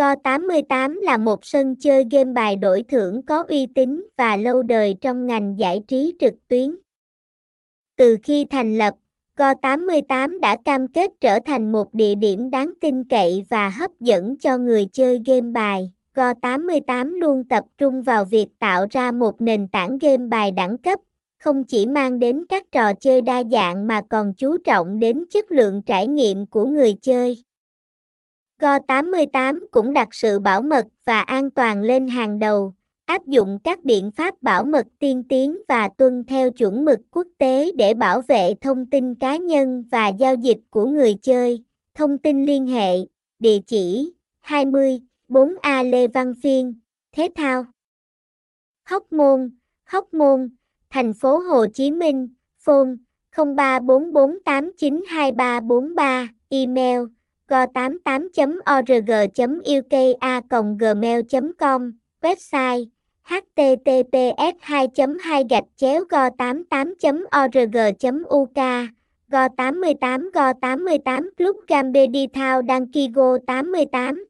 Go88 là một sân chơi game bài đổi thưởng có uy tín và lâu đời trong ngành giải trí trực tuyến. Từ khi thành lập, Go88 đã cam kết trở thành một địa điểm đáng tin cậy và hấp dẫn cho người chơi game bài. Go88 luôn tập trung vào việc tạo ra một nền tảng game bài đẳng cấp, không chỉ mang đến các trò chơi đa dạng mà còn chú trọng đến chất lượng trải nghiệm của người chơi. Go88 cũng đặt sự bảo mật và an toàn lên hàng đầu, áp dụng các biện pháp bảo mật tiên tiến và tuân theo chuẩn mực quốc tế để bảo vệ thông tin cá nhân và giao dịch của người chơi. Thông tin liên hệ, địa chỉ 20 4A Lê Văn Phiên, Thế thao Hóc Môn, Hóc Môn, thành phố Hồ Chí Minh, phone 0344892343, email go88.org.uk.gmail.com, website https 2 2 chéo go 88 org uk go 88 go 88 club gambedi thao đăng ký go 88